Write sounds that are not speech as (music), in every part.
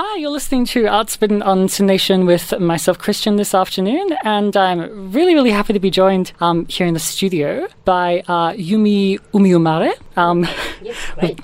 Hi, you're listening to Artspin on Nation with myself, Christian, this afternoon, and I'm really, really happy to be joined um, here in the studio by uh, Yumi Umiumare. Um, yes, right.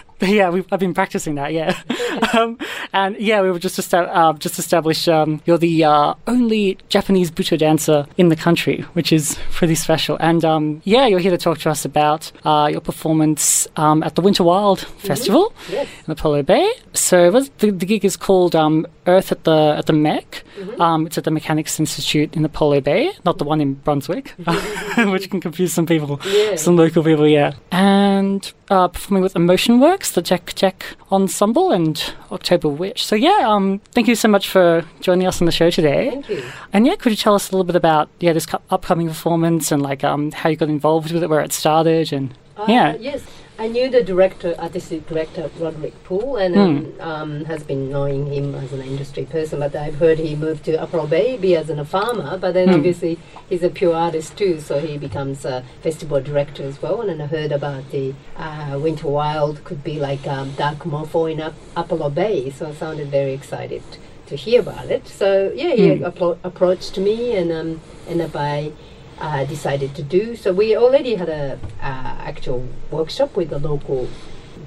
(laughs) (laughs) yeah, we've, I've been practicing that. Yeah, (laughs) um, and yeah, we were just esta- uh, just established um, you're the uh, only Japanese butoh dancer in the country, which is pretty special. And um, yeah, you're here to talk to us about uh, your performance um, at the Winter Wild Festival Yes. in Apollo Bay. So the, the gig is called um, Earth at the at the Mech. Um, it's at the Mechanics Institute in the Apollo Bay, not the one in Brunswick, (laughs) which can confuse some people, Yeah. some local people. Yeah, and uh, performing with Emotion Works, the Jack Jack Ensemble, and October Witch. So yeah, um, thank you so much for joining us on the show today. Thank you. And yeah, could you tell us a little bit about yeah this cu- upcoming performance and like um, how you got involved with it, where it started, and Uh, yeah. Yes. I knew the director, artistic director Roderick Poole, and um, um, has been knowing him as an industry person. But I've heard he moved to Apollo Bay as a farmer. But then Hmm. obviously he's a pure artist too, so he becomes a festival director as well. And then I heard about the uh, Winter Wild could be like um, Dark Mofo in Ap- Apollo Bay, so I sounded very excited to hear about it. So yeah, he Hmm. appro- approached me, and um, and up I uh, decided to do. So we already had a actual workshop with the local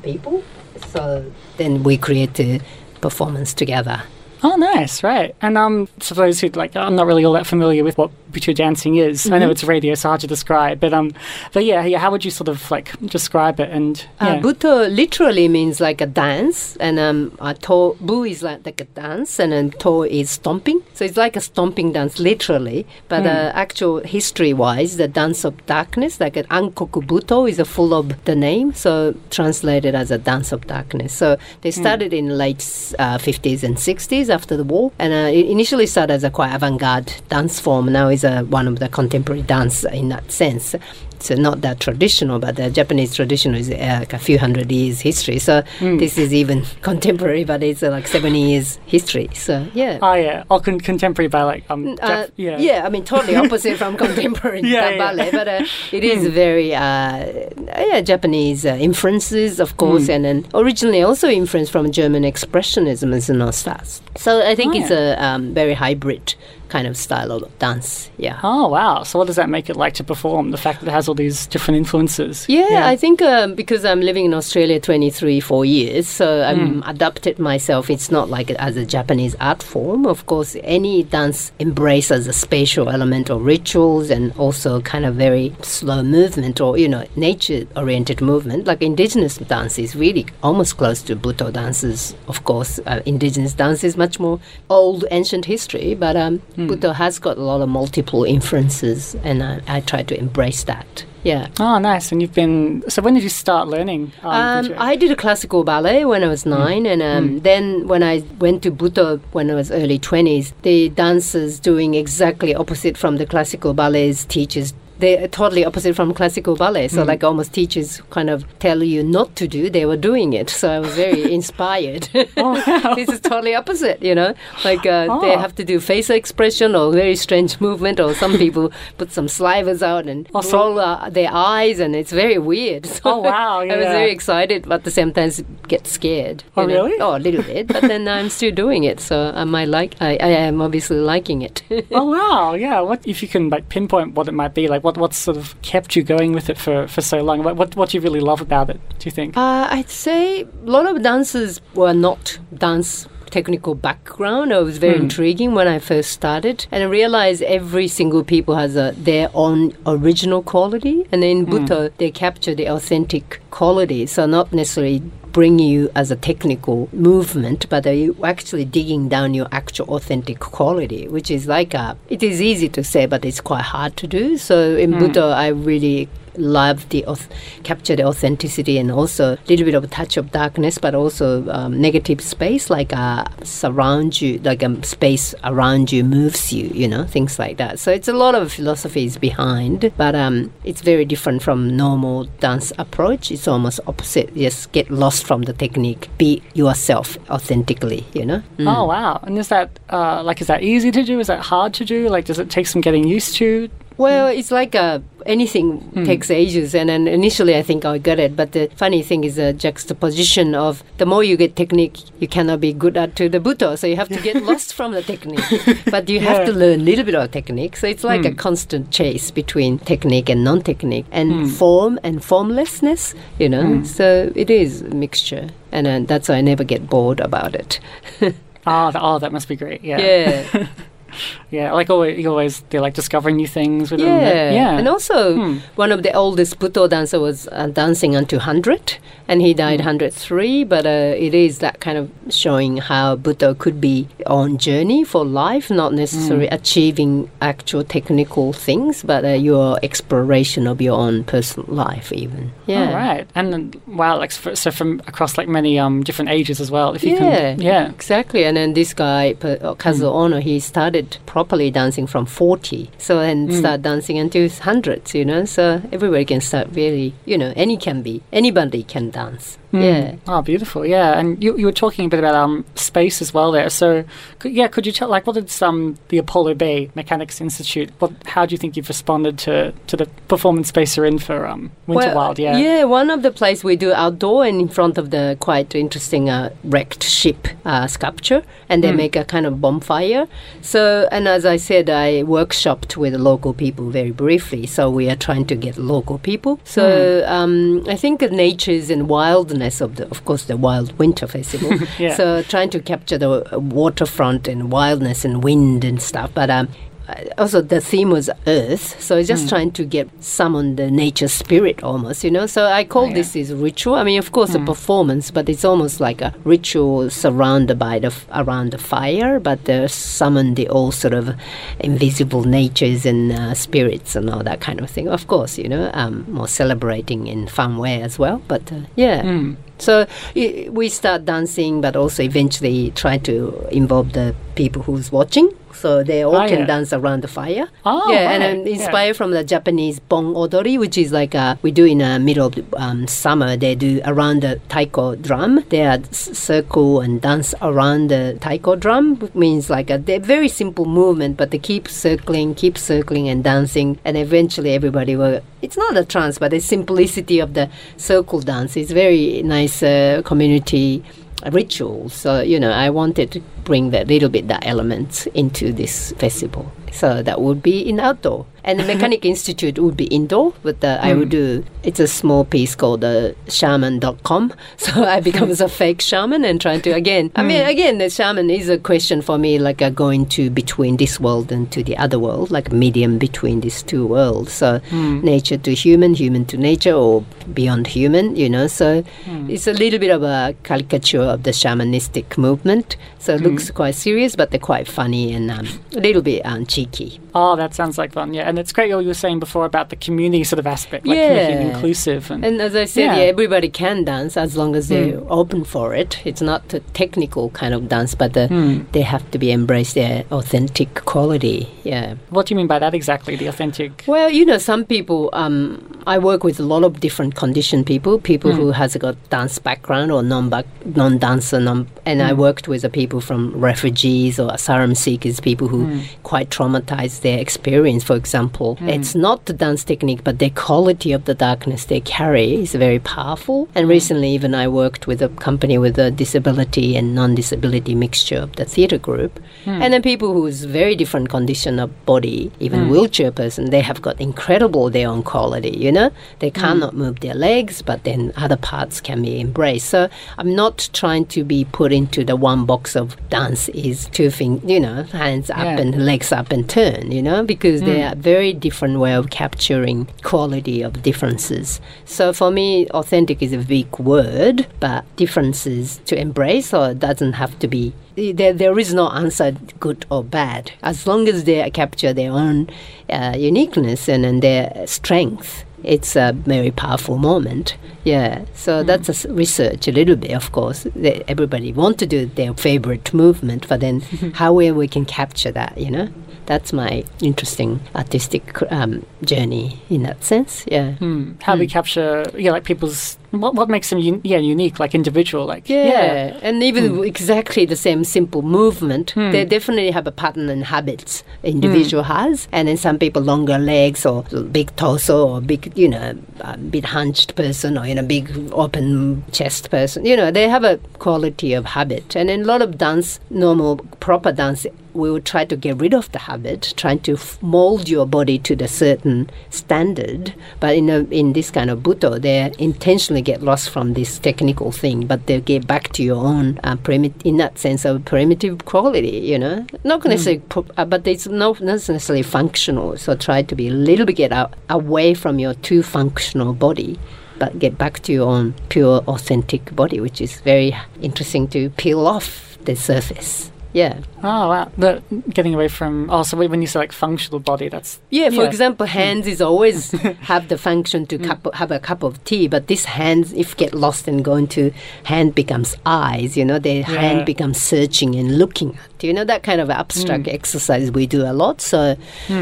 people. So then we created performance together. Oh, nice, right. And um, for those who like, I'm not really all that familiar with what butoh dancing is. I Mm-hmm. know it's radio, so hard to describe. But um, but yeah, yeah. How would you sort of like describe it? And yeah, Uh, butoh literally means like a dance, and um, uh, to bu is like, like a dance, and then to is stomping. So it's like a stomping dance, literally. But uh, actual history-wise, the dance of darkness, like an ankoku butoh, is a full of the name, so translated as a dance of darkness. So they started in late uh, 50s and 60s after the war, and uh, it initially started as a quite avant-garde dance form. Now is a, one of the contemporary dance in that sense. So not that traditional, but the Japanese tradition is uh, like a few hundred years history. So this is even (laughs) contemporary, but it's uh, like seventy years history. So yeah. oh yeah, or con- contemporary by like um, Uh, Jap- yeah, I mean, totally (laughs) opposite from contemporary (laughs) Yeah, yeah. ballet, but uh, it is very uh, yeah, Japanese uh, influences, of course, and then originally also influenced from German expressionism as an stars. So I think Oh, it's a um, very hybrid kind of style of dance. Yeah. Oh wow! So what does that make it like to perform? The fact that it has all these different influences. Yeah, I think um, because I'm living in Australia 23, 4 years, so I'm adapted myself. It's not like as a Japanese art form. Of course, any dance embraces a spatial element or rituals and also kind of very slow movement or, you know, nature-oriented movement. Like indigenous dance is really almost close to Butoh dances, of course. Uh, indigenous dance is much more old, ancient history, but um, Butoh has got a lot of multiple influences and I, I try to embrace that. Yeah. Oh, nice. And you've been. So when did you start learning? Um, Um. I did a classical ballet when I was nine, and um, then when I went to Butoh when I was early twenties, the dancers doing exactly opposite from the classical ballet's teachers. They're totally opposite from classical ballet. So, like, almost teachers kind of tell you not to do, they were doing it. So, I was very (laughs) inspired. oh, wow. (laughs) this is totally opposite, you know? Like, uh, they Oh. have to do facial expression or very strange movement, or some people (laughs) put some slivers out and so- roll uh, their eyes, and it's very weird. So Oh, wow, I was very excited, but at the same time get scared. Oh, know. really? Oh, a little bit. But then I'm still doing it, so I might like. I, I am obviously liking it. oh wow! Yeah. What if you can like pinpoint what it might be? Like what what sort of kept you going with it for for so long? What what, what do you really love about it? Do you think? Uh, I'd say a lot of dancers were not dance technical background. It was very intriguing when I first started, and I realized every single people has a, their own original quality, and in Butoh they capture the authentic quality. So not necessarily bring you as a technical movement, but are you actually digging down your actual authentic quality, which is like a, it is easy to say, but it's quite hard to do. So in hmm. Butoh, I really love the capture the authenticity and also a little bit of a touch of darkness but also um, negative space like uh, surround you like a space around you moves you you know things like that so it's a lot of philosophies behind but um, it's very different from normal dance approach it's almost opposite just get lost from the technique be yourself authentically you know Mm. Oh wow! And is that uh, like is that easy to do? Is that hard to do? Like does it take some getting used to? Well, it's like uh, anything hmm. takes ages, and then initially I think I got it. But the funny thing is the juxtaposition of the more you get technique, you cannot be good at to the butoh, so you have to get (laughs) lost from the technique. But you have to learn a little bit of technique, so it's like a hmm. constant chase between technique and non-technique, and hmm. form and formlessness. You know, so it is a mixture, and uh, that's why I never get bored about it. Oh, (laughs) th- oh, that must be great. Yeah. Yeah. (laughs) Yeah, like always, always they're like discovering new things with them. Yeah, yeah. and also Hmm. one of the oldest Butoh dancer was uh, dancing until 100, and he died 103. But uh, it is that kind of showing how Butoh could be on journey for life, not necessarily achieving actual technical things, but uh, your exploration of your own personal life, even. Yeah. All right, and then, wow, like so from across like many um different ages as well. If you Yeah, can, yeah, exactly. And then this guy, uh, Kazuo Ohno, he started properly dancing from 40. So, and mm. start dancing until hundreds, you know. So, everybody can start really, you know, any can be, anybody can dance. Yeah. Oh, beautiful. Yeah, and you, you were talking a bit about um space as well there. So, could, yeah, could you tell like what did um the Apollo Bay Mechanics Institute? What how do you think you've responded to to the performance space you're in for um Winter Wild? Yeah. Yeah, one of the places we do outdoor and in front of the quite interesting uh, wrecked ship uh, sculpture, and they make a kind of bonfire. So, and as I said, I workshopped with local people very briefly. So we are trying to get local people. So um, I think natures and wildness of the, of course, the Wild Winter Festival. (laughs) Yeah. So trying to capture the uh, waterfront and wildness and wind and stuff, but um, also the theme was earth so it's just trying to get summon the nature spirit almost you know? So i call yeah. this is ritual. I mean of course a performance but it's almost like a ritual surrounded by the f- around the fire but uh, summon the all sort of invisible natures and uh, spirits and all that kind of thing. Of course you know um, more celebrating in fun way as well but uh, yeah. Hmm. so we start dancing, but also eventually try to involve the people who's watching, so they all Ah, can dance around the fire. Oh, yeah, and right, um, yeah. inspired from the Japanese bon odori, which is like uh, we do in the middle of the, um, summer. They do around the taiko drum. They are circle and dance around the taiko drum, which means like a they're very simple movement, but they keep circling, keep circling and dancing, and eventually everybody will. It's not a trance, but the simplicity of the circle dance is very nice uh, community ritual. So you know, I wanted to bring that little bit that element into this festival. So that would be in outdoor, and the (laughs) Mechanic Institute would be indoor. But uh, I would do it's a small piece called uh, shaman.com. (laughs) So I become a fake shaman and trying to again. I mean, again, the shaman is a question for me, like uh, going to between this world and to the other world, like medium between these two worlds. So nature to human, human to nature, or beyond human. You know, so it's a little bit of a caricature of the shamanistic movement. So it looks quite serious, but they're quite funny and um, a little bit um, cheeky. Oh, that sounds like fun. Yeah, and it's great what you were saying before about the community sort of aspect, like Yeah. making it inclusive and, And as I said, Yeah. yeah, everybody can dance as long as they're open for it. It's not a technical kind of dance, but the, they have to be embrace their authentic quality. Yeah. what do you mean by that exactly? The authentic. Well, you know, some people. Um, I work with a lot of different conditioned people, people who has a got dance background or non non dancer, non, and I worked with the people from refugees or asylum seekers, people who hmm. quite traumatized their experience. For example, hmm. it's not the dance technique, but the quality of the darkness they carry is very powerful. And hmm. recently, even I worked with a company with a disability and non-disability mixture of the theater group, and then people who's very different condition of body, even wheelchair person, they have got incredible their own quality. You know, they cannot move their legs, but then other parts can be embraced. So I'm not trying to be put into the one box of dance is two things, you know, hands up Yeah. and legs up and turn, you know, because they hmm. are very different way of capturing quality of differences. So for me, authentic is a big word, but differences to embrace or it doesn't have to be there, there is no answer good or bad as long as they capture their own uh, uniqueness and, and their strength. It's a very powerful moment. Yeah so that's a research a little bit of course. They- everybody want to do their favorite movement but then (laughs) how we, we can capture that you know? That's my interesting artistic um, journey in that sense yeah. Hmm. How we capture, yeah, like people's what what makes them un- yeah unique, like individual, like Yeah, yeah. and even hmm. exactly the same simple movement, hmm. they definitely have a pattern and habits individual hmm. has. And then some people longer legs or big torso or big, you know, a bit hunched person or you know big open chest person. You know, they have a quality of habit. And in a lot of dance, normal proper dance. We will try to get rid of the habit, trying to f- mold your body to the certain standard. But in a, in this kind of butoh, they're intentionally get lost from this technical thing, but they get back to your own uh, in that sense of primitive quality. You know, not necessarily, pro- uh, but it's not necessarily functional. So try to be a little bit get out, away from your too functional body. But get back to your own pure, authentic body, which is very interesting to peel off the surface. Yeah. Oh wow, the getting away from. Oh, so when you say like functional body, that's Yeah, for Yeah. example, hmm. hands is always (laughs) have the function to hmm. cup, have a cup of tea, but this hands, if get lost and go into hand becomes eyes, you know, the Yeah. hand becomes searching and looking at, you know, that kind of abstract hmm. exercise we do a lot. So,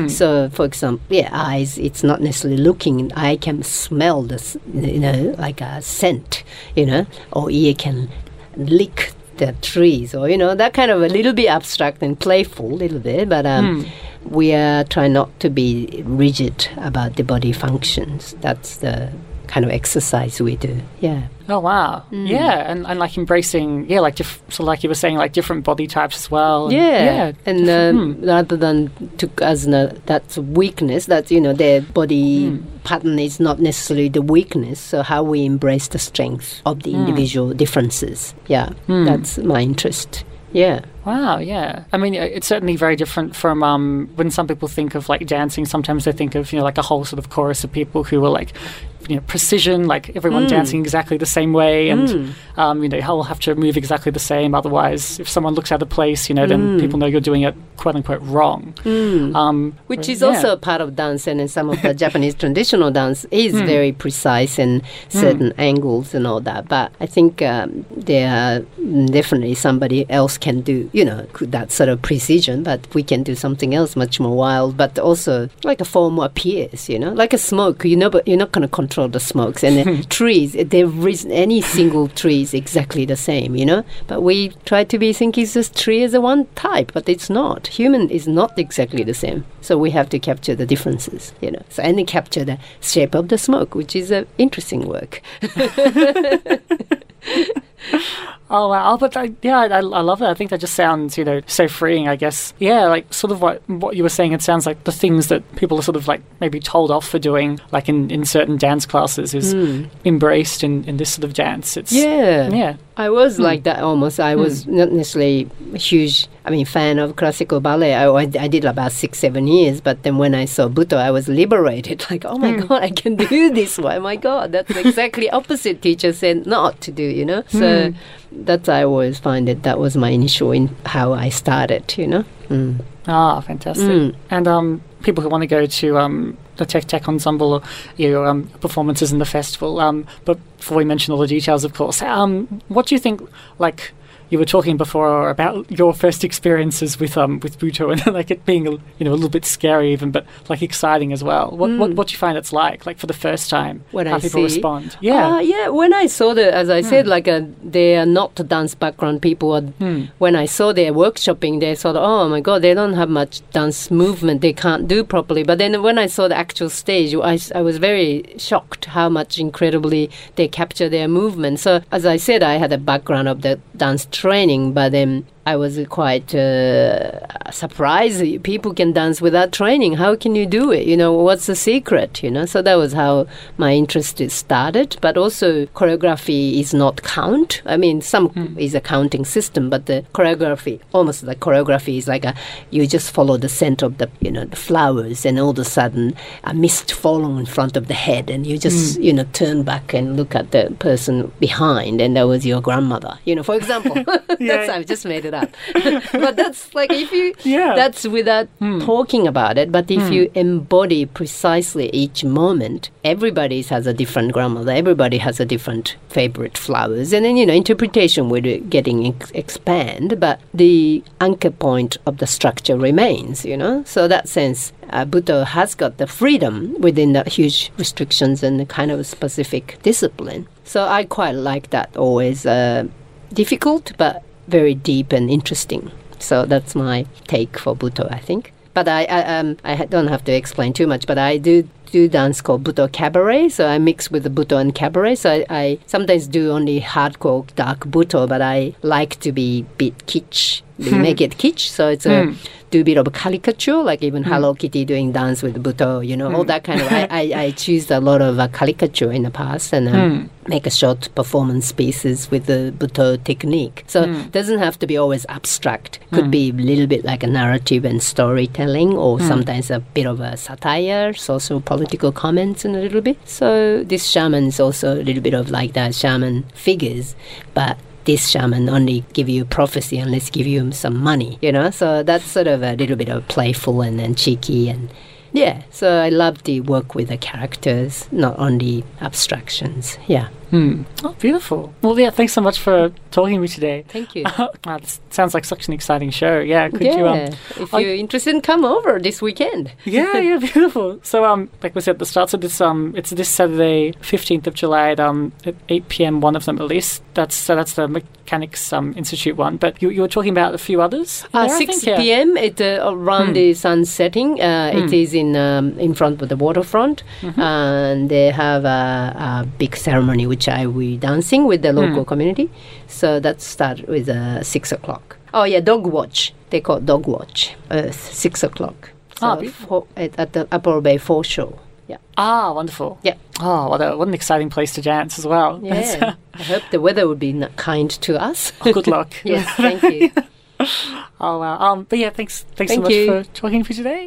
so for example, yeah, eyes, it's not necessarily looking. I can smell this, you know, like a scent, you know, or ear can lick the trees or you know that kind of a little bit abstract and playful a little bit but um, we are trying not to be rigid about the body functions. That's the kind of exercise we do. Yeah oh wow, Mm. yeah, and, and like embracing yeah, like diff- so like you were saying, like different body types as well. and- yeah, yeah, and um, rather than to as a, that's weakness that you know their body pattern is not necessarily the weakness so how we embrace the strength of the individual differences yeah that's my interest yeah Wow, yeah. I mean, uh, it's certainly very different from um, when some people think of like dancing. Sometimes they think of you know like a whole sort of chorus of people who are like you know precision, like everyone dancing exactly the same way, and um, you know you'll have to move exactly the same. Otherwise, if someone looks out of place, you know, then people know you're doing it quote unquote wrong. Um, which is yeah. also a part of dance and in some of the (laughs) Japanese traditional dance is Hmm. very precise and certain angles and all that. But I think um, there are definitely somebody else can do, you know, that sort of precision, but we can do something else much more wild, but also like a form appears, you know, like a smoke. You know, but you're not going to control the smokes and the (laughs) trees. There is any single tree is exactly the same, you know. But we try to be thinking just tree as a one type, but it's not. Human is not exactly the same. So we have to capture the differences, you know. So and capture the shape of the smoke, which is a interesting work. (laughs) Oh wow! Oh, but I, yeah, I, I love that. I think that just sounds, you know, so freeing. I guess, yeah, like sort of what what you were saying. It sounds like the things that people are sort of like maybe told off for doing, like in, in certain dance classes, is hmm. embraced in, in this sort of dance. It's Yeah. yeah, I was hmm. like that almost. I hmm. was not necessarily a huge, I mean, fan of classical ballet. I, I, I did about six, seven years, but then when I saw Butoh, I was liberated. (laughs) Like, oh my hmm. God, I can do (laughs) this. Why, my God, that's exactly opposite teacher said not to do, you know? So that's, I always find it, that was my initial in how I started, you know? Ah, fantastic. And um, people who want to go to um the Tech Tech Ensemble or your um, performances in the festival. Um, but before we mention all the details, of course, um, what do you think? Like you were talking before about your first experiences with um with Butoh and (laughs) like it being a, you know a little bit scary even, but like exciting as well. What what what do you find it's like like for the first time? When how I people see- respond? Yeah. Uh, yeah. When I saw the, as I said, like uh, they are not dance background people. Or When I saw their workshopping, they thought, oh my god, they don't have much dance movement. They can't do properly. But then when I saw the actual stage, I I was very shocked how much incredibly they capture their movement. So as I said, I had a background of the dance training, but then. I was quite uh, surprised. People can dance without training. How can you do it? You know, what's the secret? You know, so that was how my interest started. But also, choreography is not count. I mean, some is a counting system, but the choreography, almost the choreography, is like a you just follow the scent of the you know the flowers, and all of a sudden a mist falling in front of the head, and you just you know turn back and look at the person behind, and that was your grandmother. You know, for example. (laughs) (laughs) that's I've just made it up. (laughs) but that's like if you Yeah. that's without talking about it. But if you embody precisely each moment, everybody has a different grandmother. Everybody has a different favorite flowers, and then you know interpretation will getting ex- expand, but the anchor point of the structure remains. You know, so that sense. Uh, Butoh has got the freedom within the huge restrictions and the kind of specific discipline So I quite like that. Always uh, difficult, but very deep and interesting. So that's my take for Butoh, I think. But I, I um I don't have to explain too much. But I do do dance called Butoh Cabaret. So I mix with the Butoh and Cabaret. So I, I sometimes do only hardcore dark Butoh, but I like to be a bit kitsch. We make it kitsch, so it's a hmm. do a bit of a caricature, like even hmm. Hello Kitty doing dance with Butoh, you know, all hmm. that kind of. I, I, I choose a lot of uh, caricature in the past and um, make a short performance pieces with the Butoh technique. So it doesn't have to be always abstract. Could be a little bit like a narrative and storytelling, or sometimes a bit of a satire, social political comments, and a little bit. So this shaman is also a little bit of like that shaman figures, but this shaman only give you prophecy unless give you some money, you know. So that's sort of a little bit of playful and then cheeky and yeah. So I love the work with the characters, not only abstractions. Yeah. Hmm. Oh, beautiful. Well, yeah, thanks so much for talking to me today. Thank you. wow, (laughs) this sounds like such an exciting show. Yeah, could yeah. you um if I- you're interested, come over this weekend. yeah, (laughs) yeah, beautiful. So, um, like we said at the start, so this um, it's this Saturday, fifteenth of July at um, at eight p.m. One of them at least. That's so that's the Mechanics um Institute one. But you you were talking about a few others. Uh, there, 6 think, yeah. p.m. It uh, around the sun setting. Uh, It is in um, in front of the waterfront, and they have a, a big ceremony which I will be dancing with the local community. So that start with uh, six o'clock. Oh yeah, dog watch. They call it dog watch. Earth six o'clock. So Ah, beautiful. fo- at, at the Apollo Bay Foreshore. Yeah. Ah, wonderful. Yeah. Oh, what, a, what an exciting place to dance as well. Yeah. (laughs) I hope the weather would be n- kind to us. (laughs) oh, good luck. yes, thank you. (laughs) Oh wow. Um, but yeah, thanks. Thanks Thank so much you. for talking for me today.